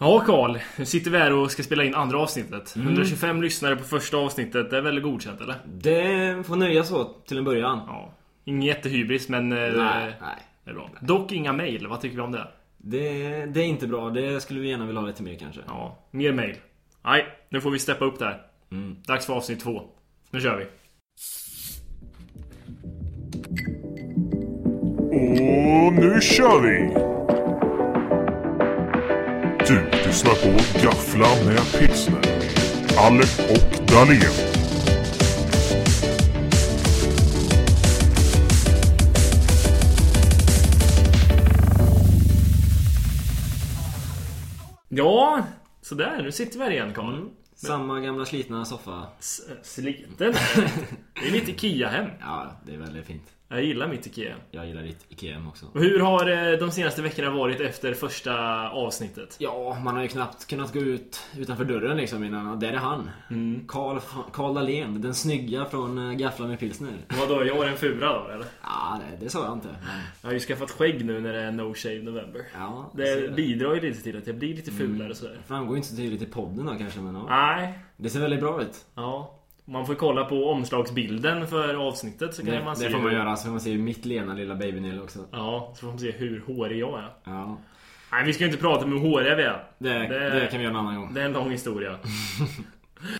Ja Karl, nu sitter vi här och ska spela in andra avsnittet. Mm. 125 lyssnare på första avsnittet, det är väl godkänt eller? Det får nöja så till en början. Ja. Ingen jättehybris men... eh, Nej, nej. Det är bra. Dock inga mail, vad tycker vi om det? Det, det är inte bra. Det skulle vi gärna vilja ha lite mer kanske. Ja, mer mail. Nej, nu får vi steppa upp där. Mm. Dags för avsnitt två. Nu kör vi. Och nu kör vi! Du lyssnar på Gaffla med pilsner. Alec och Dahlén. Ja, sådär. Nu sitter vi här igen Karl. Mm. Samma gamla slitna soffa. S- Sliten. Det är mitt IKEA-hem. Ja, det är väldigt fint. Jag gillar mitt IKEA. Jag gillar ditt IKEA också. Och hur har eh, de senaste veckorna varit efter första avsnittet? Ja, man har ju knappt kunnat gå ut utanför dörren liksom innan. Där är han. Karl Karl Dahlén, den snygga från eh, Gaffla med pilsner. Vadå, jag är en fura då eller? Ja, det, det sa jag inte. Men, Jag har ju skaffat skägg nu när det är No Shave November. ja, ser Det bidrar ju lite till att jag blir lite fulare och sådär. Framgår inte så tydligt i podden då kanske, men ja. Nej, Det ser väldigt bra ut. ja. Man får kolla på omslagsbilden för avsnittet så kan Det, man det se får man göra, så får man se mitt lena lilla babynille också. Ja, så får man se hur hårig jag är. Ja, Nej, vi ska ju inte prata om hur håriga vi är. det, Det- det kan vi göra en annan gång. Det är en lång historia.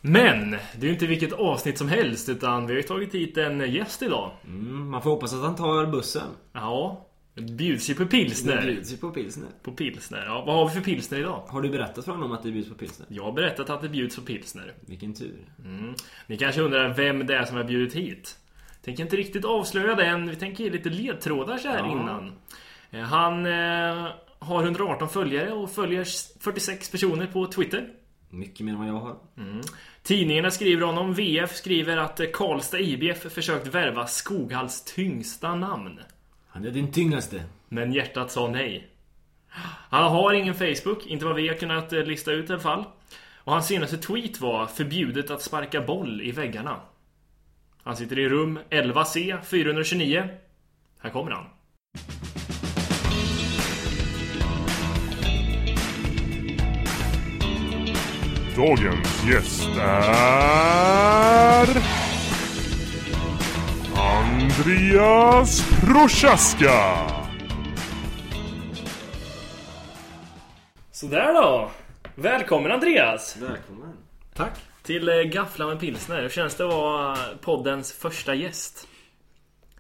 Men, det är ju inte vilket avsnitt som helst utan vi har ju tagit hit en gäst idag. Mm, man får hoppas att han tar bussen. Ja, det bjuds ju på Det pilsner. bjuds ju på pilsner. På pilsner. Ja, vad har vi för pilsner idag? Har du berättat för honom att det bjuds på pilsner? Jag har berättat att det bjuds på pilsner. Vilken tur. Mm. Ni kanske undrar vem det är som har bjudit hit? Tänker inte riktigt avslöja det än. Vi tänker ge lite ledtrådar så här Ja. innan. Eh, Han eh, har 118 följare och följer 46 personer på Twitter. Mycket mer än vad jag har. Tidningarna skriver honom. VF skriver att Karlstad IBF försökt värva Skoghalls tyngsta namn. Han är din tyngdaste. Men hjärtat sa nej. Han har ingen Facebook, inte vad vi har kunnat eh, lista ut i alla fall. Och hans senaste tweet var förbjudet att sparka boll i väggarna. Han sitter i rum 11C 429. Här kommer han. Dagens gäst är... Andreas Prochaska! Sådär då. Välkommen Andreas! Välkommen. Tack. Till eh, Gaffla med pilsner. Hur känns det att vara poddens första gäst?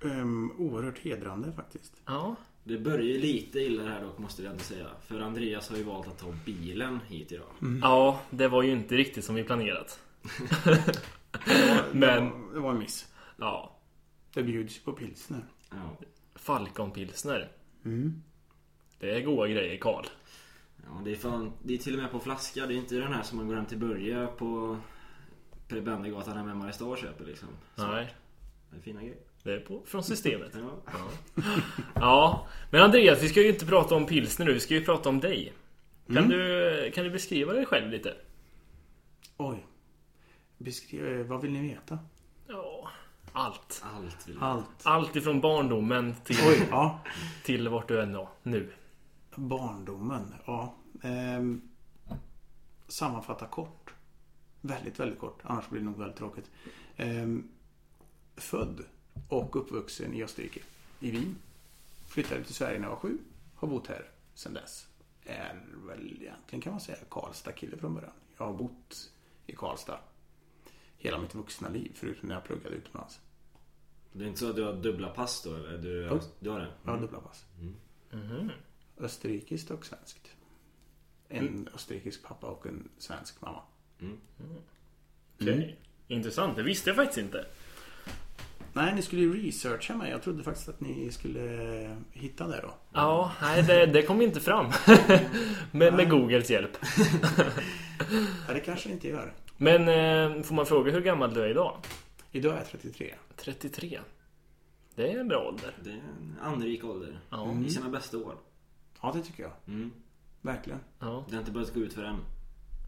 Um, oerhört hedrande faktiskt. Ja. Det börjar ju lite illa här dock måste jag ändå säga. För Andreas har ju valt att ta bilen hit idag. Ja, det var ju inte riktigt som vi planerat. Men, Det var, det var en miss. ja. Det bjuds på pilsner. Ja. Falconpilsner. Mm. Det är goda grejer Karl. ja det, är fan, det är till och med på flaska. Det är inte den här som man går hem till Börje på Prebendegatan hemma i Mariestad och köper liksom. Så, Nej, Det är fina grejer. det är på, från systemet. Ja. Ja, men Andreas, vi ska ju inte prata om pilsner nu, vi ska ju prata om dig. Kan, Mm. du, kan du beskriva dig själv lite? Oj. Beskriv, eh, vad vill ni veta? Allt. Allt vill Allt. Allt ifrån barndomen till, Oj, ja. till vart du är nå- nu. Barndomen, ja. Ehm, sammanfatta kort. Väldigt, väldigt kort. Annars blir det nog väldigt tråkigt. Ehm, född och uppvuxen i Österrike. I Wien. Flyttade till Sverige när jag var sju. Har bott här sedan dess. Är väl egentligen kan man säga Karlstad-kille från början. Jag har bott i Karlstad hela mitt vuxna liv. Förutom när jag pluggade utomlands. Det är inte så att du har dubbla pass då eller? Du, Jo. du har det? Jag har dubbla pass. Mhm. Österrikiskt och svenskt. En österrikisk pappa och en svensk mamma. Okej. Mm. Intressant, det visste jag faktiskt inte. Nej, ni skulle ju researcha mig. Jag trodde faktiskt att ni skulle hitta det då. Ja, nej det, det kom inte fram. med, med Googles hjälp. Ja, det kanske ni inte gör. Men eh, får man fråga hur gammal du är idag? Idag är jag 33. 33. Det är en bra ålder. Det är en anrik ålder. Ja. I sina bästa år. Ja, det tycker jag. Mm. Verkligen. Ja. Det har inte börjat gå ut för än.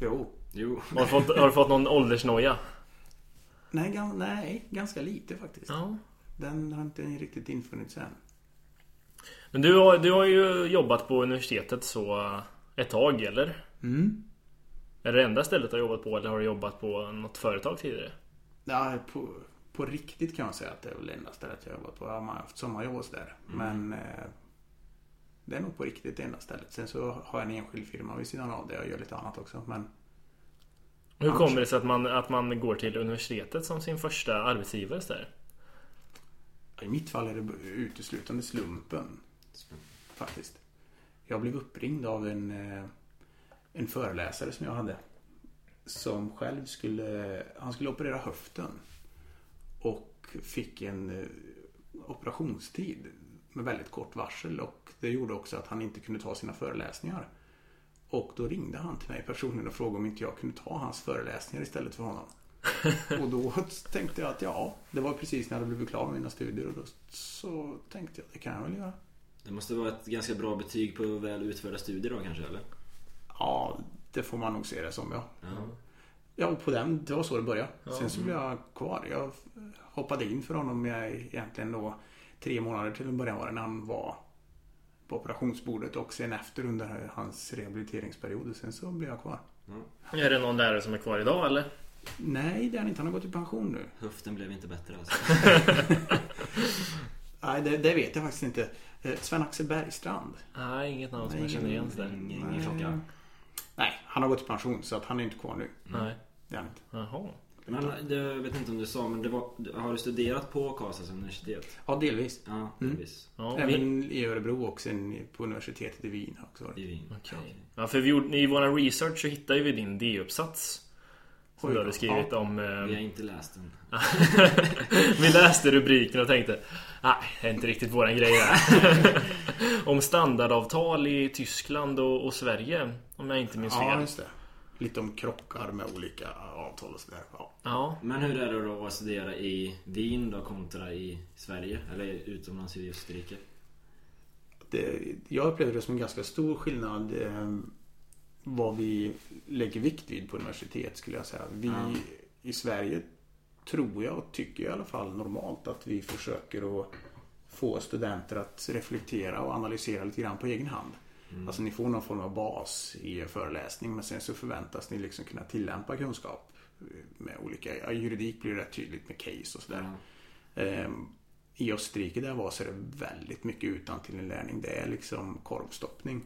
Jo. Jo. Har, du fått, har du fått någon åldersnoja? Nej, nej, ganska lite faktiskt. Ja. Den har inte riktigt infunnit sig än. Men du har, du har ju jobbat på universitetet så eh, ett tag, eller? Mm. Är det det enda stället du har jobbat på eller har du jobbat på något företag tidigare? Ja, på, på riktigt kan man säga att det är väl det enda stället jag har jobbat på. Jag har haft sommarjobb och sådär. Men eh, det är nog på riktigt det enda stället. Sen så har jag en enskild firma vid sidan av det. Jag gör lite annat också. Men Hur Annars- kommer det sig att man, att man går till universitetet som sin första arbetsgivare? Så där? i mitt fall är det uteslutande slumpen. Faktiskt. Jag blev uppringd av en, eh, en föreläsare som jag hade. Som själv skulle, han skulle operera höften. Och fick en eh, operationstid med väldigt kort varsel. Och det gjorde också att han inte kunde ta sina föreläsningar. Och då ringde han till mig personligen och frågade om inte jag kunde ta hans föreläsningar istället för honom. Och då tänkte jag att ja, det var precis när jag hade blivit klar med mina studier och då så tänkte jag att det kan jag väl göra. Det måste vara ett ganska bra betyg på väl utförda studier då kanske eller? Ja, det får man nog se det som ja. Ja. Ja, på den, det var så det började. Sen så blev jag kvar. Jag hoppade in för honom jag egentligen då tre månader till en början var det när han var på operationsbordet och sen efter under hans rehabiliteringsperiod. Sen så blev jag kvar. Är det någon lärare som är kvar idag eller? Nej, det är han inte. Han har gått i pension nu. Höften blev inte bättre alltså. Nej, det, det vet jag faktiskt inte. Eh, Sven-Axel Bergstrand. Nej, inget namn som jag känner igen ingen klocka. Nej, han har gått i pension så att han är inte kvar nu. Nej. Det är han inte. Jaha. Men det, jag vet inte om du sa men det var, har du studerat på Karlstads universitet? Ja, delvis. Ja, Mm. delvis. Ja, vi, Även i Örebro och sen på universitetet i Wien också. I Wien. Okej. ja, för vi gjorde, i vår research så hittade vi din D-uppsats. Som du hade skrivit om... Vi har Eh, inte läst den. vi läste rubriken och tänkte Nej, det är inte riktigt våran grej här. om standardavtal i Tyskland och, och Sverige. Om jag inte minns Ja, fel. just det. Lite om krockar med olika avtal och sådär. Ja. Ja. Men hur är det då att studera i Wien då kontra i Sverige? Eller utomlands i Österrike? Det, jag upplevde det som en ganska stor skillnad eh, vad vi lägger vikt vid på universitet skulle jag säga. Vi Ja. i Sverige tror jag och tycker i alla fall normalt att vi försöker att få studenter att reflektera och analysera lite grann på egen hand. Alltså ni får någon form av bas i er föreläsning men sen så förväntas ni liksom kunna tillämpa kunskap med olika, ja, juridik blir rätt tydligt med case och sådär. Ja. Ehm, I Österrike där jag var så är det väldigt mycket utan till inlärning. Det är liksom korvstoppning.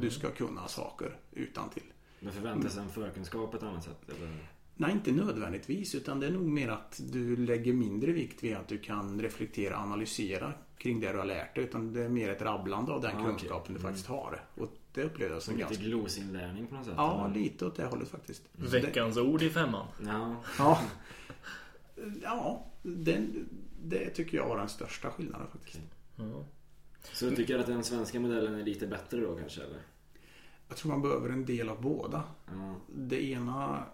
Du ska kunna saker utan till. Men förväntas en förkunskap på ett annat sätt? Eller? Nej, inte nödvändigtvis utan det är nog mer att du lägger mindre vikt vid att du kan reflektera och analysera kring det du har lärt dig. Utan det är mer ett rabblande av den Ah, kunskapen du faktiskt har. Och det upplevde jag som lite ganska... glosinlärning på något sätt? Ja, eller? lite åt det hållet faktiskt. Det- Veckans ord i femman. Ja. Ja, ja det, det tycker jag var den största skillnaden faktiskt. Ja. Så du tycker att den svenska modellen är lite bättre då kanske eller? Jag tror man behöver en del av båda. Ja. Det ena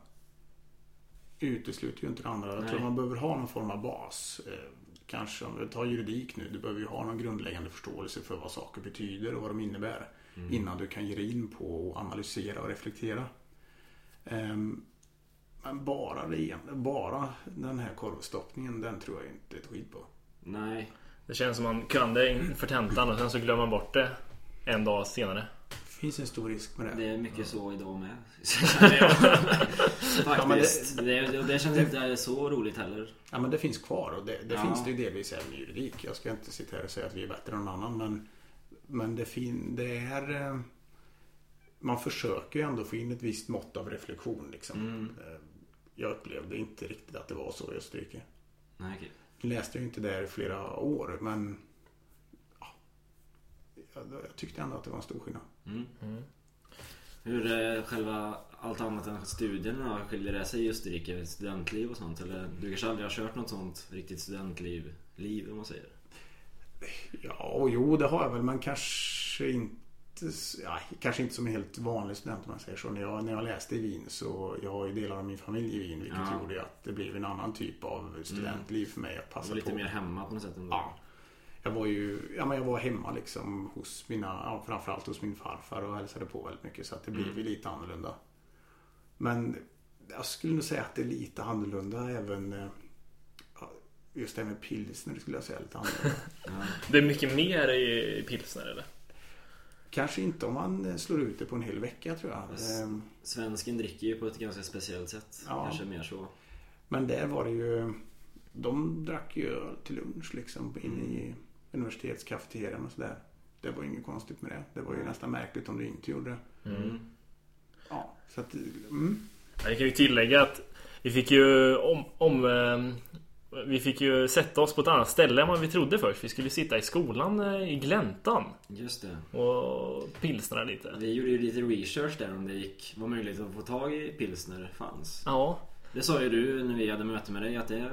utesluter ju inte det andra. Jag Nej. tror man behöver ha någon form av bas. Eh, Kanske om vi tar juridik nu. Du behöver ju ha någon grundläggande förståelse för vad saker betyder och vad de innebär. Innan du kan ge dig in på att analysera och reflektera. Ehm, Men bara, det, bara den här korvstoppningen, den tror jag inte ett skit på. Nej. Det känns som man kan det inför tentan och sen så glömmer man bort det en dag senare. Det finns en stor risk med det. Det är mycket så idag med. Ja, det- Faktiskt. det, det, det känns inte så roligt heller. Ja men det finns kvar och det, det Ja. finns det ju delvis även i juridik. Jag ska inte sitta här och säga att vi är bättre än någon annan men, men det, fin, det är eh, Man försöker ju ändå få in ett visst mått av reflektion liksom. Mm. Eh, Jag upplevde inte riktigt att det var så i Österrike. Nej, okej. Nu läste ju inte där i flera år men ja, jag, jag tyckte ändå att det var en stor skillnad. Mm. Hur är själva allt annat än studierna skiljer det sig i Österrike? Studentliv och sånt? Eller du kanske aldrig har kört något sånt riktigt studentliv, liv om man säger? Ja, jo det har jag väl men kanske inte Ja, kanske inte som en helt vanlig student om man säger så. När jag, när jag läste i Wien så jag har ju delar av min familj i Wien vilket Ja. gjorde att det blev en annan typ av studentliv för mig att passa var lite på. mer hemma på något sätt ändå? Ja. Jag var ju ja, men jag var hemma liksom hos mina, ja, framförallt hos min farfar och hälsade på väldigt mycket så att det blev Mm. ju lite annorlunda. Men jag skulle nog säga att det är lite annorlunda även eh, Just det här med pilsner skulle jag säga lite annorlunda. Ja. Det är mycket mer i pilsner eller? Kanske inte om man eh, slår ut det på en hel vecka tror jag. Ehm, Svensken dricker ju på ett ganska speciellt sätt. Ja. Kanske mer så. Men där var det ju De drack ju öl till lunch liksom inne i universitetskafeterian och sådär. Det var inget konstigt med det. Det var ju nästan märkligt om du inte gjorde det. Mm. Ja, så att, mm. Jag kan ju tillägga att vi fick ju om, om eh, Vi fick ju sätta oss på ett annat ställe än vad vi trodde först. Vi skulle sitta i skolan eh, i gläntan Just det. och pilsna lite. Vi gjorde ju lite research där om det gick, var möjligt att få tag i pilsner fanns. Ja, Det sa ju du när vi hade möte med dig att det,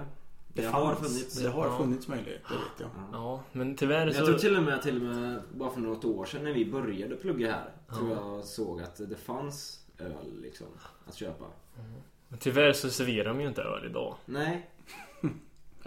det, har fanns- funnits. Det har Ja. funnits möjlighet, det vet jag. ja men tyvärr Jag så... tror till och med, till och med bara för något år sedan när vi började plugga här. Tror jag såg att det fanns öl liksom att köpa. Men tyvärr så serverar de ju inte öl idag. Nej.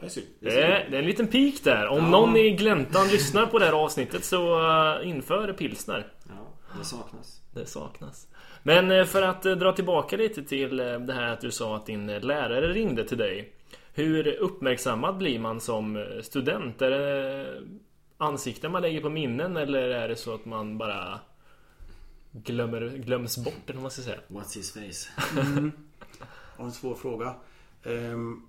Det är synd. Det är, det är en liten pik där. Om Ja. någon i gläntan lyssnar på det här avsnittet så uh, inför pilsner. Ja, det saknas. Det saknas. Men eh, för att eh, dra tillbaka lite till eh, det här att du sa att din eh, lärare ringde till dig. Hur uppmärksammad blir man som eh, student? Är det ansikten man lägger på minnen eller är det så att man bara glömmer, glöms bort eller vad man ska säga? What's his face? Och en svår fråga. Ehm,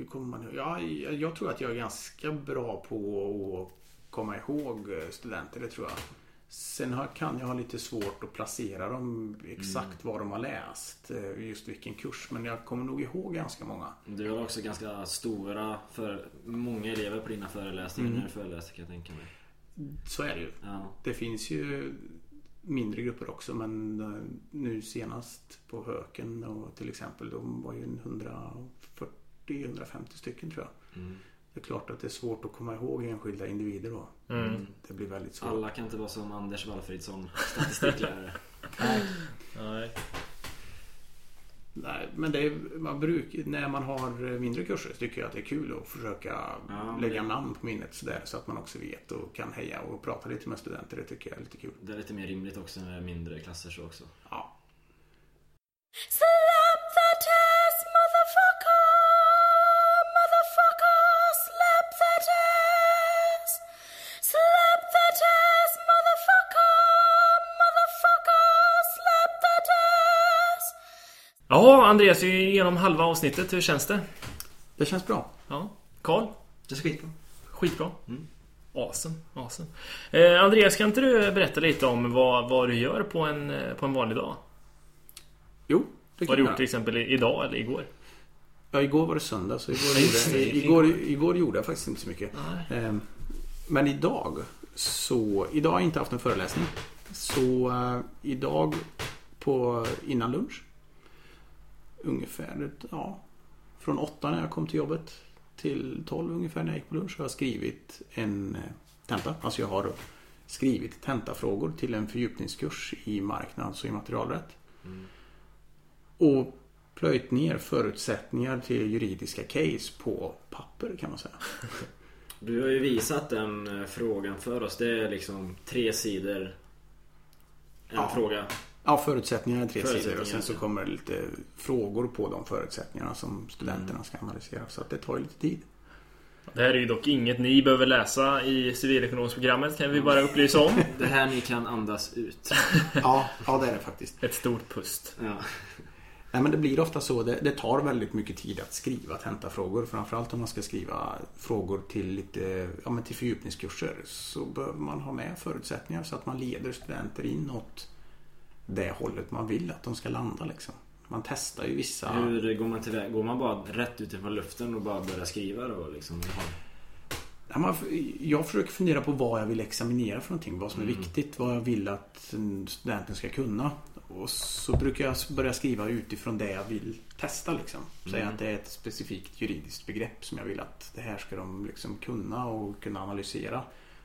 hur kommer man ihåg? Ja, jag tror att jag är ganska bra på att komma ihåg eh, studenter, det tror jag. Sen kan jag ha lite svårt att placera dem exakt mm. vad de har läst. Eh, just vilken kurs. Men jag kommer nog ihåg ganska många. Du har också ganska stora, för, många elever på dina föreläsningar mm. när du föreläser kan jag tänka mig. Så är det ju. Ja. Det finns ju mindre grupper också men eh, nu senast på Höken och till exempel de var ju 140 150 stycken tror jag. Mm. Det är klart att det är svårt att komma ihåg enskilda individer då. Mm. Det blir väldigt svårt. Alla kan inte vara som Anders Walfridsson, statistiklärare. Nej. Nej. Men det är, man bruk, när man har mindre kurser tycker jag att det är kul att försöka ja, lägga det... namn på minnet sådär, så att man också vet och kan heja och prata lite med studenter. Det tycker jag är lite kul. Det är lite mer rimligt också när det är mindre klasser så också. Ja. Ja, Andreas, vi är igenom halva avsnittet. Hur känns det? Det känns bra. Ja. Karl? Det är skitbra. Skitbra. Awesome, awesome. Eh, Andreas, kan inte du berätta lite om vad, vad du gör på en, eh, på en vanlig dag? Jo, det Vad har du gjort till exempel idag eller igår? Ja, igår var det söndag så igår, gjorde, igår, igår gjorde jag faktiskt inte så mycket. Ehm, Men idag så, idag har jag inte haft en föreläsning. Så eh, idag på innan lunch ungefär, ja, från åtta när jag kom till jobbet till 12 ungefär när jag gick på lunch har jag skrivit en eh, tenta. Alltså jag har skrivit tentafrågor till en fördjupningskurs i marknads och immaterialrätt. Och plöjt ner förutsättningar till juridiska case på papper kan man säga. Du har ju visat den eh, frågan för oss. Det är liksom tre sidor. En Ja. fråga. Ja, förutsättningar är tre sidor och sen så kommer det lite frågor på de förutsättningarna som studenterna ska analysera. Så att det tar ju lite tid. Det här är ju dock inget ni behöver läsa i civilekonomsprogrammet kan vi bara upplysa om. Det här ni kan andas ut. Ja, ja det är det faktiskt. Ett stort pust. Ja. Nej men det blir ofta så. Det, det tar väldigt mycket tid att skriva tentafrågor. Framförallt om man ska skriva frågor till lite, ja men till fördjupningskurser. Så behöver man ha med förutsättningar så att man leder studenter in åt det hållet man vill att de ska landa liksom. Man testar ju vissa... Hur går man tillväga? Går man bara rätt utifrån luften och bara börjar skriva då? Liksom? Jag försöker fundera på vad jag vill examinera för någonting. Vad som är viktigt. Vad jag vill att mm, studenten ska kunna. Och så brukar jag börja skriva utifrån det jag vill testa. Liksom. Säga att det är ett specifikt juridiskt begrepp som jag vill att det här ska de liksom kunna och kunna analysera.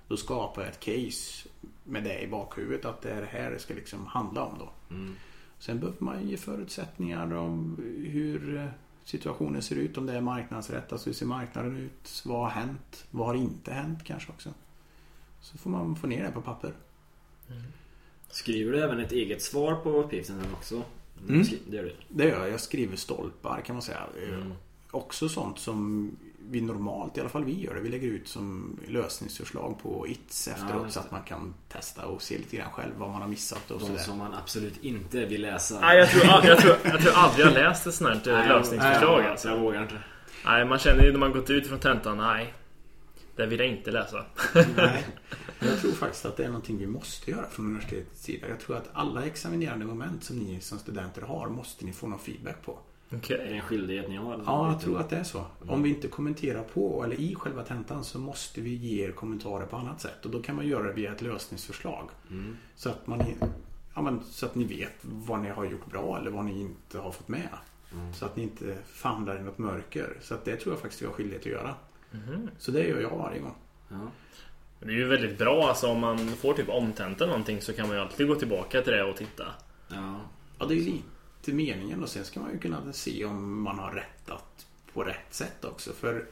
Då skapar jag ett case med det i bakhuvudet. Att det är det här det ska liksom handla om då. Sen behöver man ge förutsättningar om hur eh, situationen ser ut. Om det är marknadsrätt, alltså hur ser marknaden ut? Vad har hänt? Vad har inte hänt kanske också? Så får man få ner det på papper. Skriver du även ett eget svar på uppgiften också? Mm. Det gör du. Det gör jag. Jag skriver stolpar kan man säga. Eh, Också sånt som vi normalt, i alla fall vi gör det, vi lägger ut som lösningsförslag på ITS efteråt just så att man kan testa och se lite grann själv vad man har missat och sådär. som man absolut inte vill läsa. Nej, jag tror, jag, tror, jag tror aldrig jag läst ett sånt här Nej, eh, lösningsförslag nej, alltså. Jag vågar inte. Nej, man känner ju när man gått ut från tentan, nej. Det vill jag inte läsa. Nej. Jag tror faktiskt att det är någonting vi måste göra från universitetets sida. Jag tror att alla examinerande moment som ni som studenter har måste ni få någon feedback på. Okej. Det är en skyldighet ni har. Ja, jag tror att det är så. Om vi inte kommenterar på eller i själva tentan så måste vi ge er kommentarer på annat sätt. Och då kan man göra det via ett lösningsförslag. Så, att man, ja, men, så att ni vet vad ni har gjort bra eller vad ni inte har fått med. Så att ni inte famlar i något mörker. Så att det tror jag faktiskt vi har skyldighet att göra. Så det gör jag varje gång. Ja. Det är ju väldigt bra alltså om man får typ omtenta någonting så kan man ju alltid gå tillbaka till det och titta. Ja. Ja, det är ju lite meningen och sen ska man ju kunna se om man har rättat på rätt sätt också. För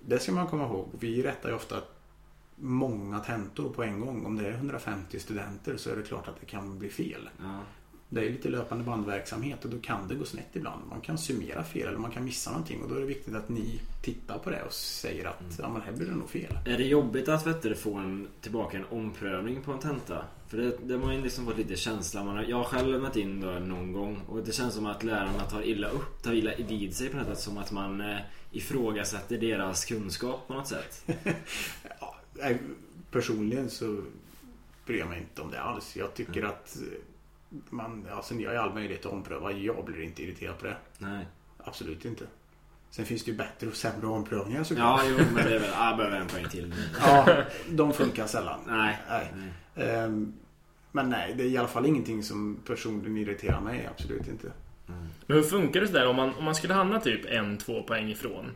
det ska man komma ihåg. Vi rättar ju ofta många tentor på en gång. Om det är 150 studenter så är det klart att det kan bli fel. Ja. Det är lite löpande bandverksamhet och då kan det gå snett ibland. Man kan summera fel eller man kan missa någonting och då är det viktigt att ni tittar på det och säger att ja, men här blir det nog fel. Är det jobbigt att vet du, få en, tillbaka en omprövning på en tenta? För det, det har ju liksom fått lite känsla. Man har, jag har själv lämnat in då någon gång och det känns som att lärarna tar illa upp, tar illa vid sig på något sätt. Som att man eh, ifrågasätter deras kunskap på något sätt. Ja, nej, personligen så bryr jag mig inte om det alls. Jag tycker att eh, man, alltså ni har ju all möjlighet att ompröva. Jag blir inte irriterad på det. Nej. Absolut inte. Sen finns det ju bättre och sämre omprövningar såklart. Ja, jo, men det är väl... Jag behöver en poäng till. Ja, de funkar sällan. Nej. Nej. Nej. Ehm, Men nej, det är i alla fall ingenting som personligen irriterar mig. Absolut inte. Men hur funkar det sådär om man, om man skulle hamna typ en, två poäng ifrån?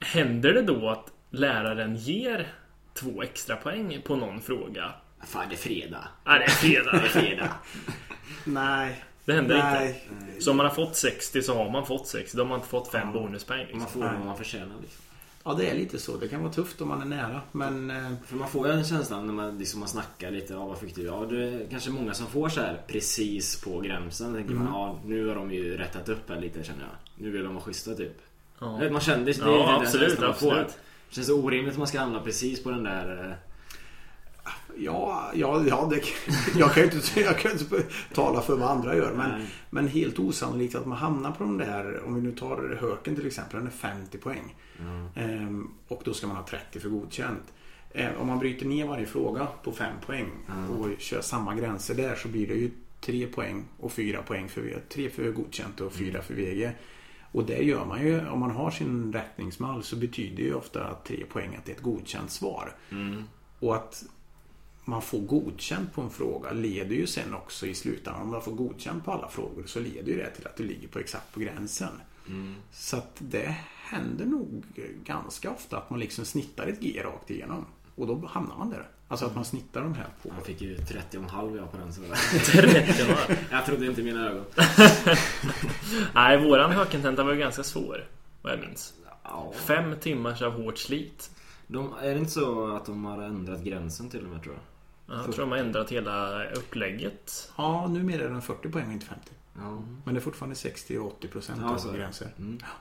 Händer det då att läraren ger två extra poäng på någon fråga? Fan, det är fredag. Nej, det är fredag. Det är fredag. Nej. Det händer nej. inte. Så om man har fått 60 så har man fått 60. Då har man inte fått fem bonuspoäng. Man Liksom. får vad man förtjänar liksom. Ja, det är lite så. Det kan vara tufft om man är nära. Men eh, För man får ju en känsla när man, liksom, man snackar lite, ja vad fick du? Ja det är kanske många som får så här precis på gränsen. Då tänker man, ja nu har de ju rättat upp här lite känner jag. Nu vill de vara schyssta typ. Ja. Man känner det, det Ja, absolut, känslan man får. absolut. Det känns orimligt att man ska hamna precis på den där... ja, ja, ja det, jag, kan ju inte, jag kan inte tala för vad andra gör. Men, Nej. men helt osannolikt att man hamnar på de där. Om vi nu tar Höken till exempel. Den är 50 poäng. Ehm, och då ska man ha 30 för godkänt. Ehm, om man bryter ner varje fråga på 5 poäng och kör samma gränser där så blir det ju 3 poäng och 4 poäng för 3 för godkänt och 4 för VG. Och det gör man ju om man har sin rättningsmall så betyder ju ofta 3 poäng att det är ett godkänt svar. Och att man får godkänt på en fråga leder ju sen också i slutändan, om man får godkänt på alla frågor så leder ju det till att du ligger på exakt på gränsen. Så att det händer nog ganska ofta att man liksom snittar ett G rakt igenom. Och då hamnar man där. Alltså att man snittar de här på. Jag fick ju 30,5 jag på den så... 30 var. jag trodde inte mina ögon. Nej, våran hökententa var ju ganska svår. Vad jag minns. Ja. Fem timmars av hårt slit. De, är det inte så att de har ändrat gränsen till och med tror jag? Jag tror de har ändrat hela upplägget. Ja, numera är den 40 poäng och inte 50. Ja. Men det är fortfarande 60 och 80 procent Ja, av gränser.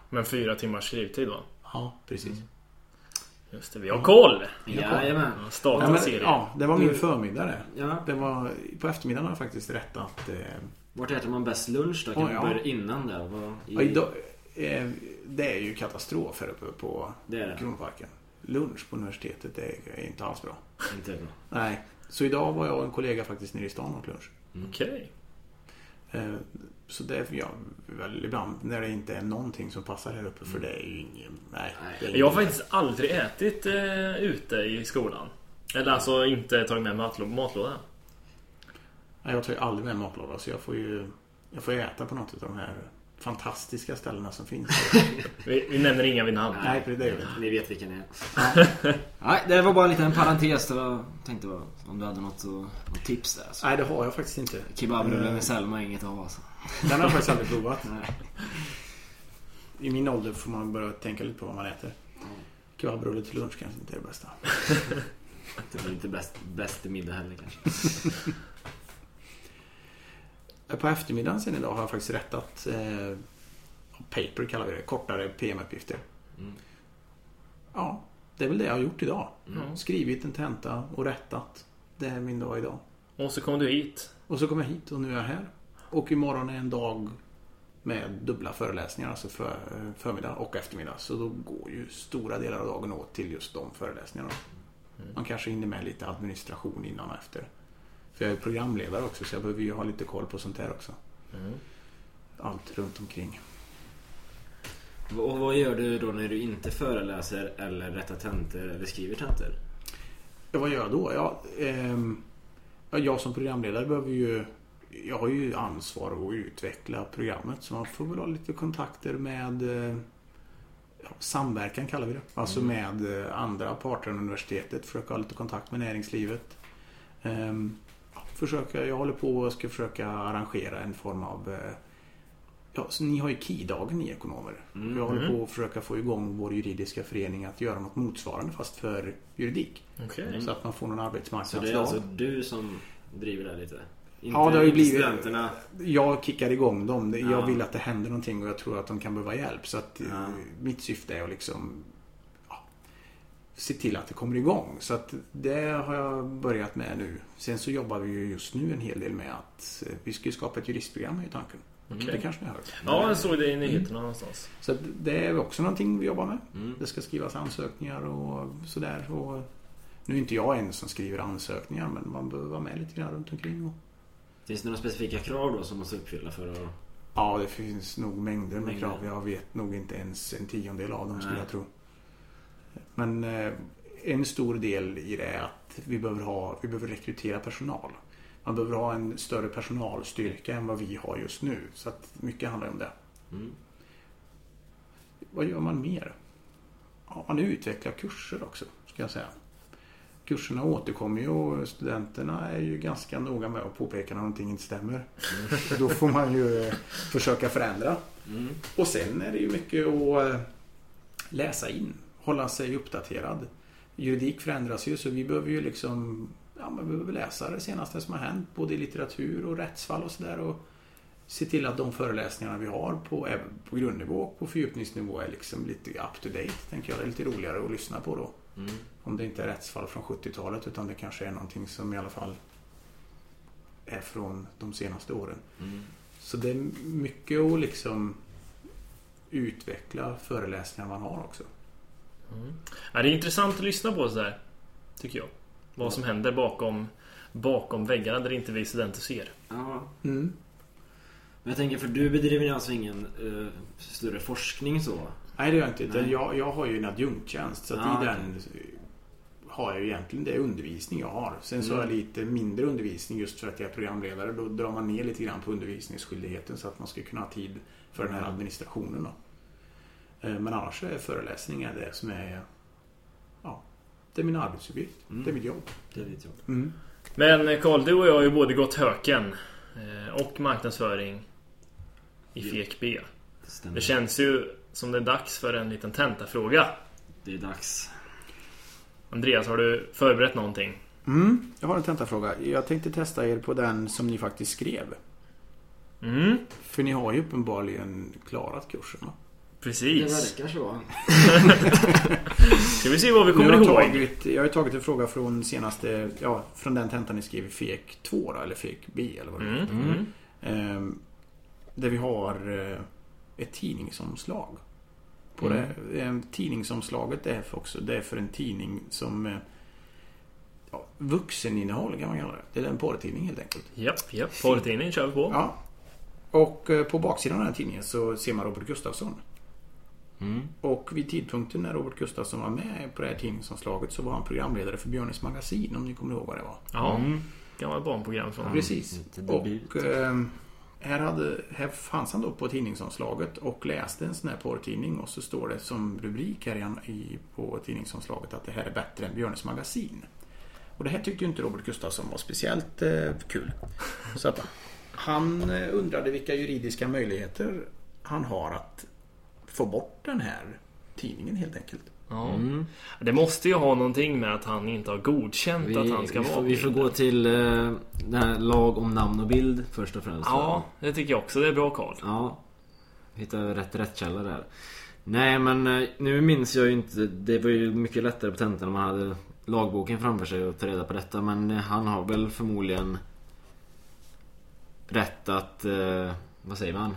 Men fyra timmars skrivtid då. Ja, precis. Just det, vi har koll! Jajamän. Ja, Ja, Statens men, serie. ja, det var min Du- förmiddag det. Ja. det var, på eftermiddagen har jag faktiskt rättat eh, Vart äter man bäst lunch då? Kan Oj, vi ja. börja innan där? Vad, i, Ja, idag, eh, det är ju katastrof här uppe på Det det. Kronparken. Lunch på universitetet det är inte alls bra. Inte bra. Nej. Så idag var jag och en kollega faktiskt nere i stan och lunch. Okej. Eh, Så det jag väl ibland när det inte är någonting som passar här uppe för det är ju ingen... Nej. det är Jag har ingen- faktiskt aldrig ätit eh, ute i skolan. Eller alltså inte tagit med matlå- matlåda. Nej, Jag tar ju aldrig med matlåda så jag får ju... Jag får äta på något av de här fantastiska ställena som finns. Vi, vi nämner inga vid namn. Nej, för det gör vi inte. Ni vet vilken det är. Nej, det var bara en liten parentes. Var, tänkte bara, om du hade något, något tips där. Så. Nej, det har jag faktiskt inte. Kebabrullen med Selma är inget av alltså. Den har jag faktiskt aldrig provat. Nej. I min ålder får man börja tänka lite på vad man äter. Kebabrulle till lunch kanske inte är det bästa. Det blir inte bäst, bäst middag heller kanske. På eftermiddagen sen idag har jag faktiskt rättat eh, paper kallar vi det, kortare PM-uppgifter. Ja, det är väl det jag har gjort idag. Mm. Skrivit en tenta och rättat. Det är min dag idag. Och så kom du hit. Och så kom jag hit och nu är jag här. Och imorgon är en dag med dubbla föreläsningar, alltså för, förmiddag och eftermiddag. Så då går ju stora delar av dagen åt till just de föreläsningarna. Man kanske hinner med lite administration innan och efter. För jag är programledare också så jag behöver ju ha lite koll på sånt här också. Allt runt omkring. Och vad gör du då när du inte föreläser eller rättar tentor eller skriver tentor? Ja, vad gör jag då? Ja, ehm, ja, jag som programledare behöver ju... Jag har ju ansvar att utveckla programmet så man får väl ha lite kontakter med eh, samverkan kallar vi det. Alltså med eh, andra parter än universitetet. Försöka ha lite kontakt med näringslivet. Försöka, jag håller på och ska försöka arrangera en form av eh, Ja, så ni har ju KI-dagen ni ekonomer. Jag håller på att försöka få igång vår juridiska förening att göra något motsvarande fast för juridik. Okej. Så att man får någon Så det är alltså du som driver det lite? Inte, Ja, det har ju blivit- studenterna? Jag kickar igång dem. Jag Ja. vill att det händer någonting och jag tror att de kan behöva hjälp. Så att eh, Ja. mitt syfte är att liksom se till att det kommer igång. Så att det har jag börjat med nu. Sen så jobbar vi ju just nu en hel del med att eh, vi ska skapa ett juristprogram ju tanken. Det kanske ni har hört. Ja, jag såg det i nyheterna någonstans. Så det är också någonting vi jobbar med. Mm. Det ska skrivas ansökningar och sådär. Och nu är inte jag en som skriver ansökningar men man behöver vara med lite grann runt omkring. Och Finns det några specifika krav då som måste uppfylla för att... Ja, det finns nog mängder med Mängder. krav. Jag vet nog inte ens en tiondel av dem skulle Nej. jag tro. Men eh, en stor del i det är att vi behöver, ha, vi behöver rekrytera personal. Man behöver ha en större personalstyrka än vad vi har just nu. Så att mycket handlar om det. Mm. Vad gör man mer? Ja, man utvecklar kurser också, ska jag säga. Kurserna återkommer ju och studenterna är ju ganska noga med att påpeka när någonting inte stämmer. Då får man ju eh, försöka förändra. Mm. Och sen är det ju mycket att eh, läsa in, hålla sig uppdaterad. Juridik förändras ju så vi behöver ju liksom ja, man behöver läsa det senaste som har hänt både i litteratur och rättsfall och sådär. Och se till att de föreläsningarna vi har på, även på grundnivå och på fördjupningsnivå är liksom lite up to date. Tänker jag. Det är lite roligare att lyssna på då. Mm. Om det inte är rättsfall från 70-talet utan det kanske är någonting som i alla fall är från de senaste åren. Mm. Så det är mycket att liksom utveckla föreläsningar man har också. Ja, det är intressant att lyssna på sådär. Tycker jag. Vad som händer bakom, bakom väggarna där inte vi studenter ser. Ja. Mm. Men jag tänker, för du bedriver ju alltså ingen eh, större forskning så? Nej det gör jag inte. Jag, jag har ju en adjunktstjänst så att Ja, i den har jag ju egentligen det är undervisning jag har. Sen så har jag Mm. lite mindre undervisning just för att jag är programledare. Då drar man ner lite grann på undervisningsskyldigheten så att man ska kunna ha tid för den här administrationen. Då. Eh, Men annars är föreläsningar det som är ja, det är min arbetsuppgift. Mm. Det är mitt jobb. Det är ditt jobb. Mm. Men eh, Karl, du och jag har ju både gått höken eh, och marknadsföring i. FEK B. Det. Det känns ju som det är dags för en liten tentafråga. Det är dags. Andreas, har du förberett någonting? Mm. Jag har en tentafråga. Jag tänkte testa er på den som ni faktiskt skrev. Mm, För ni har ju uppenbarligen klarat kursen va? Precis. verkar så. Ska vi se vad vi Nu kommer har jag, ihåg? tagit, jag har ju tagit en fråga från senaste, ja, från den tentan ni skrev i FEK 2 då, eller FEK B eller vad det Mm, heter. mm. Ehm, där vi har eh, ett tidningsomslag. På det. Ehm, tidningsomslaget är för också, det är för en tidning som eh, ja, vuxeninnehåll kan man kalla det. Det är en porrtidning helt enkelt. Japp, japp. Porrtidning kör vi på. Ja. Och eh, på baksidan av den här tidningen så ser man Robert Gustafsson. Mm. Och vid tidpunkten när Robert Gustafsson var med på det här tidningsomslaget så var han programledare för Björnes magasin om ni kommer ihåg vad det var. Ja, Mm. gammalt barnprogram från... Precis. debut. Och eh, här, hade, här fanns han då på tidningsomslaget och läste en sån här porrtidning och så står det som rubrik här i, i, på tidningsomslaget att det här är bättre än Björnes magasin. Och det här tyckte ju inte Robert Gustafsson var speciellt eh, kul. Så att han eh, undrade vilka juridiska möjligheter han har att få bort den här tidningen helt enkelt. Ja. Mm. Det måste ju ha någonting med att han inte har godkänt Vi, att han ska vi, vara får, vi får gå till eh, den här lag om namn och bild först och främst. Ja, det tycker jag också. Det är bra Karl. Ja. Hitta rätt rättskälla där. Nej men eh, nu minns jag ju inte. Det var ju mycket lättare på tentan om man hade lagboken framför sig och ta reda på detta. Men eh, han har väl förmodligen rätt att, eh, vad säger man?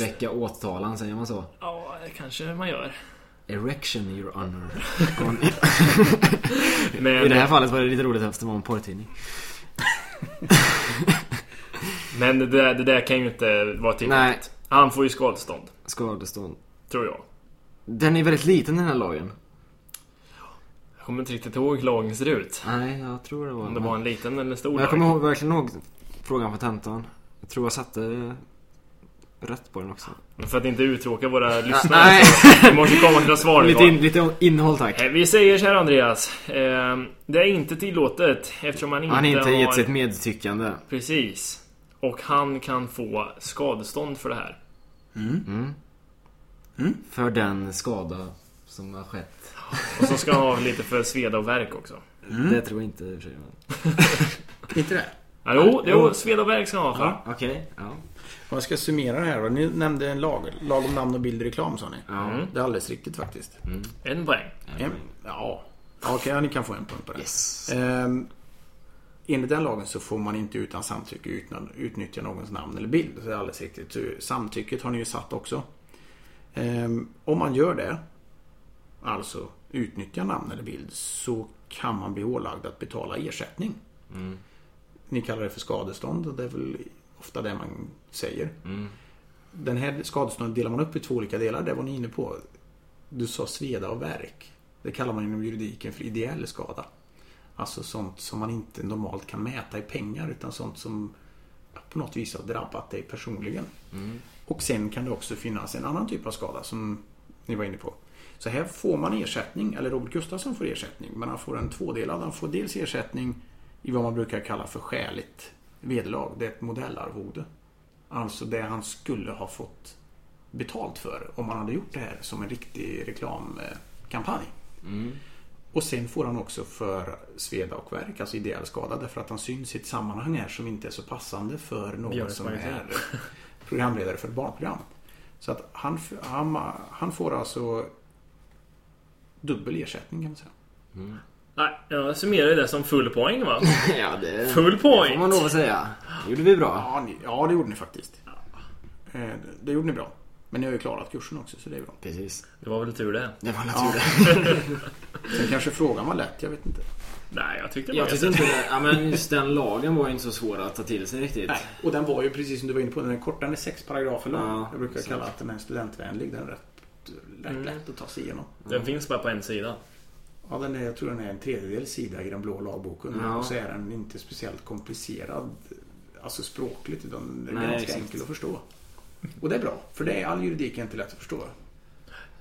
Väcka åtalan, säger man så? Ja, kanske man gör. Erection your honor. Men, I det här fallet var det lite roligt eftersom det var en porrtidning. men det, där, det där kan ju inte vara Nej. tillräckligt. Han får ju skadestånd, Skadestånd. tror jag. Den är väldigt liten den här lagen. Jag kommer inte riktigt ihåg hur lagen ser ut. Nej, jag tror det var Om det var en liten eller stor Men jag lag. kommer ihåg, verkligen ihåg frågan på tentan. Jag tror jag satte rätt på den också. Men För att inte uttråka våra lyssnare nej. så vi måste komma till några svar Lite, in, lite innehåll tack. Eh, Vi säger så här Andreas. Eh, Det är inte tillåtet eftersom man inte Han har inte har... gett sitt medtyckande. Precis. Och han kan få skadestånd för det här. För den skada som har skett. Och så ska han ha lite för sveda och värk också. Det tror jag inte i och för sig. Inte det? Ja, jo, jo, sveda och värk ska han ha för. Okej, ja. Om jag ska summera det här då. Ni nämnde en lag. Lag om namn och bild i reklam sa ni. ja. Det är alldeles riktigt faktiskt. En poäng. En, ja. Okej, ja, ni kan få en punkt på det. Yes. Ehm, enligt den lagen så får man inte utan samtycke utnyttja någons namn eller bild. Så det är alldeles riktigt. Så samtycket har ni ju satt också. Ehm, om man gör det, alltså utnyttjar namn eller bild, så kan man bli ålagd att betala ersättning. Ni kallar det för skadestånd och det är väl ofta det man säger. Den här skadeståndet delar man upp i två olika delar. Det var ni inne på. Du sa sveda och värk. Det kallar man inom juridiken för ideell skada. Alltså sånt som man inte normalt kan mäta i pengar utan sånt som på något vis har drabbat dig personligen. Och sen kan det också finnas en annan typ av skada som ni var inne på. Så här får man ersättning, eller Robert Gustafsson får ersättning, men han får en tvådelad. Han får dels ersättning i vad man brukar kalla för skäligt vederlag. Det är ett modellarvode. Alltså det han skulle ha fått betalt för om man hade gjort det här som en riktig reklamkampanj. Och sen får han också för sveda och värk, alltså ideell skada, därför att han syns i ett sammanhang här som inte är så passande för någon som är programledare för ett barnprogram. Så att han, han, han får alltså dubbel ersättning kan man säga. Nej, jag summerar det som full poäng va? ja, det Full det får man point! lov att säga. Det gjorde vi bra. Ja, ni, ja det gjorde ni faktiskt. Eh, Det gjorde ni bra. Men ni har ju klarat kursen också så det är bra. Precis. Det var väl tur det. Det var Ja. naturligt. Sen kanske frågan var lätt, jag vet inte. Nej, jag tyckte det Jag tyckte inte det. Ja, men just den lagen var ju inte så svår att ta till sig riktigt. Nej, och den var ju precis som du var inne på, den är kort, den är sex paragrafer lång. Ja, jag brukar precis. kalla att den är studentvänlig, den är rätt, rätt Mm. lätt att ta sig igenom. Den finns bara på en sida. Ja, den är, jag tror den är en tredjedel sida i den blå lagboken. Ja. Och så är den inte speciellt komplicerad, alltså språkligt, utan den är Nej, ganska enkel att förstå. Och det är bra, för det är all juridik är inte lätt att förstå.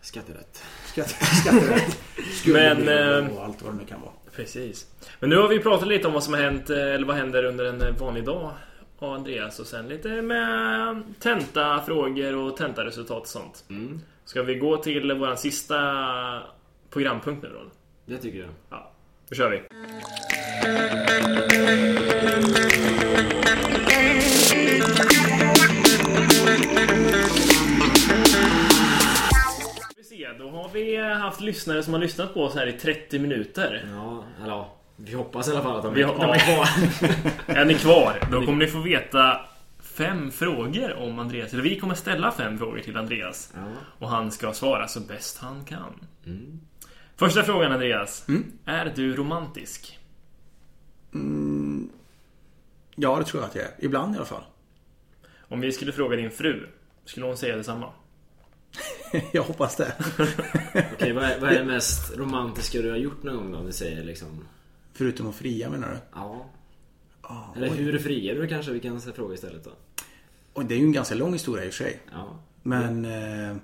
Skatterätt. Skatt, skatterätt, skuldreglering Men, eh, och allt vad det nu kan vara. Precis. Men nu har vi pratat lite om vad som har hänt, eh, eller vad händer under en vanlig dag. Och Andreas och sen lite med tenta frågor och tentaresultat och sånt. Mm. Ska vi gå till vår sista programpunkt nu då? Det tycker jag. Ja, då kör vi. Då har vi haft lyssnare som har lyssnat på oss här i 30 minuter. Ja, eller ja. Vi hoppas i alla fall att de, Vi är, är kvar. Är ni kvar? Då kommer ni få veta fem frågor om Andreas. Eller vi kommer ställa fem frågor till Andreas. Ja. Och han ska svara så bäst han kan. Första frågan Andreas. Är du romantisk? Ja, det tror jag att jag är. Ibland i alla fall. Om vi skulle fråga din fru, skulle hon säga detsamma? jag hoppas det. Okej, vad är, vad är det mest romantiska du har gjort någon gång då? Om vi säger liksom... Förutom att fria menar du? Ja. Ja, Eller hur friar du kanske? Vi kan fråga istället då. Och det är ju en ganska lång historia i och för sig. Ja. Men eh,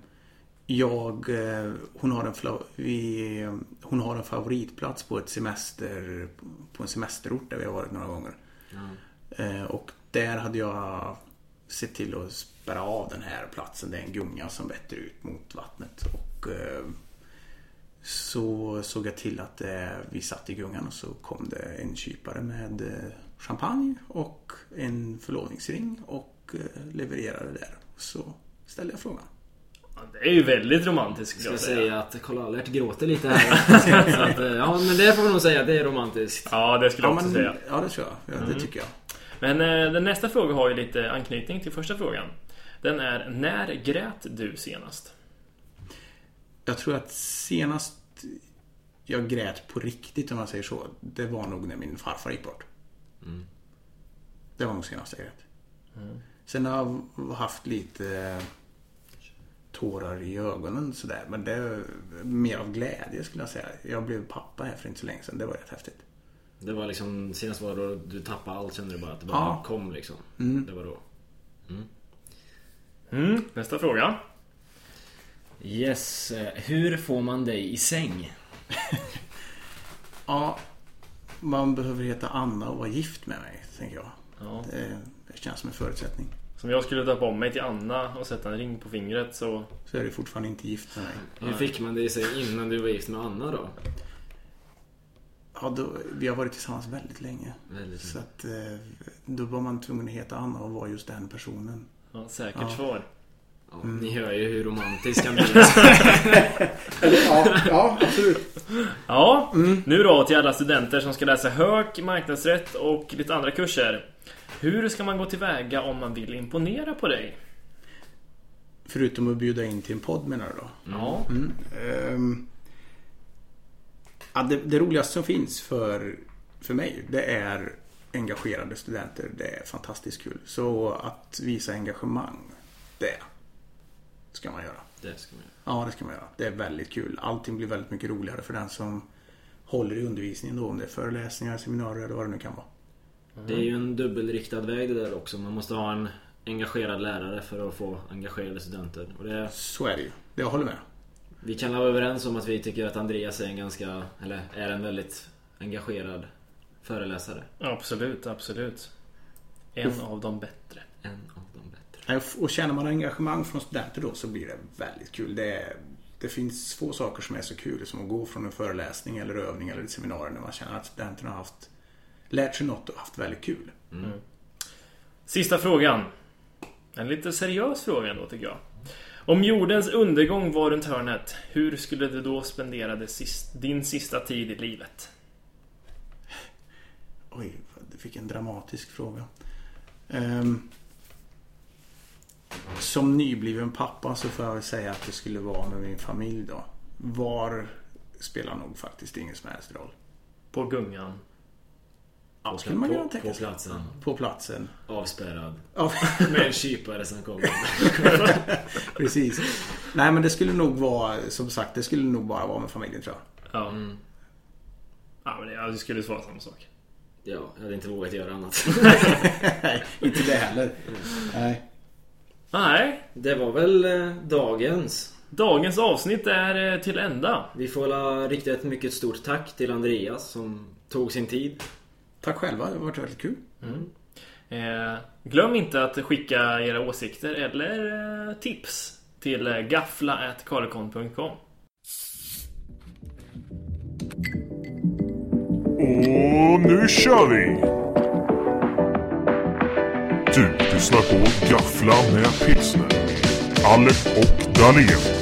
jag, eh, hon, har en vi, eh, hon har en favoritplats på ett semester, på en semesterort där vi har varit några gånger. Eh, och där hade jag sett till att spärra av den här platsen. Det är en gunga som vetter ut mot vattnet. Och så såg jag till att vi satt i gungan och så kom det en kypare med champagne och en förlovningsring och levererade där. Så ställde jag frågan. Det är ju väldigt romantiskt Ska jag säga. säga att Karl-Albert gråter lite här. Så att, eh, ja, men det får man nog säga. Det är romantiskt. Ja, det skulle jag Ja, också men, säga. ja, det tror jag. Ja, det tycker jag. Men eh, den nästa fråga har ju lite anknytning till första frågan. Den är, när grät du senast? Jag tror att senast jag grät på riktigt om man säger så. Det var nog när min farfar gick bort. Det var nog senast jag grät. Sen har jag haft lite eh, tårar i ögonen sådär. Men det är mer av glädje skulle jag säga. Jag blev pappa här för inte så länge sedan. Det var rätt häftigt. Det var liksom, senast var då du tappade allt kände du bara att det bara Ja. kom liksom. Det var då. Mm, nästa fråga. Yes, eh, hur får man dig i säng? Ja, man behöver heta Anna och vara gift med mig, tänker jag. Ja. Det känns som en förutsättning. Som jag skulle döpa om mig till Anna och sätta en ring på fingret så... Så är du fortfarande inte gift med mig. Hur fick man dig i säng innan du var gift med Anna då? Ja, då, vi har varit tillsammans väldigt länge. Väldigt Så att eh, då var man tvungen att heta Anna och vara just den personen. Ja, säkert Ja. svar. Ja, Mm. Ni hör ju hur romantisk han blir. Ja, ja absolut. Ja, nu då till alla studenter som ska läsa HÖK, marknadsrätt och lite andra kurser. Hur ska man gå tillväga om man vill imponera på dig? Förutom att bjuda in till en podd menar du då? Ja, Mm. Ehm, ja, det, det roligaste som finns för, för mig det är engagerade studenter. Det är fantastiskt kul. Så att visa engagemang, det ska man göra. Det ska man göra. Ja, det ska man göra. Det är väldigt kul. Allting blir väldigt mycket roligare för den som håller i undervisningen då. Om det är föreläsningar, seminarier eller vad det nu kan vara. Det är ju en dubbelriktad väg det där också. Man måste ha en engagerad lärare för att få engagerade studenter. Och det, Så är det ju. Det jag håller med. vi kan vara överens om att vi tycker att Andreas är en ganska, eller är en väldigt engagerad föreläsare. absolut, absolut. En av de bättre. En av de bättre. Och känner man engagemang från studenter då så blir det väldigt kul. Det, är, det finns få saker som är så kul som att gå från en föreläsning eller övning eller ett seminarium när man känner att studenterna har haft, lärt sig något och haft väldigt kul. Sista frågan. En lite seriös fråga ändå tycker jag. Om jordens undergång var runt hörnet, hur skulle du då spendera det sist, din sista tid i livet? Oj, du fick en dramatisk fråga. Ehm, som nybliven pappa så får jag säga att det skulle vara med min familj då. Var spelar nog faktiskt ingen som helst roll. På gungan. Ja, skulle man kunna på, tänka på platsen. På platsen. Avspärrad. Ja, Med en kypare som kommer. precis. Nej men det skulle nog vara, som sagt, det skulle nog bara vara med familjen tror jag. Ja. Ja, men det, jag skulle svara samma sak. Ja, jag hade inte vågat göra annat. Nej, inte det heller. Nej. Nej, Det var väl eh, dagens. dagens avsnitt är eh, till ända. Vi får rikta ett mycket stort tack till Andreas som tog sin tid. Tack själva, det har varit väldigt kul. Eh, glöm inte att skicka era åsikter eller eh, tips till eh, gaffla.karlekon.com Och nu kör vi! Du lyssnar på Gaffla med pilsner. Alec och Dahlén.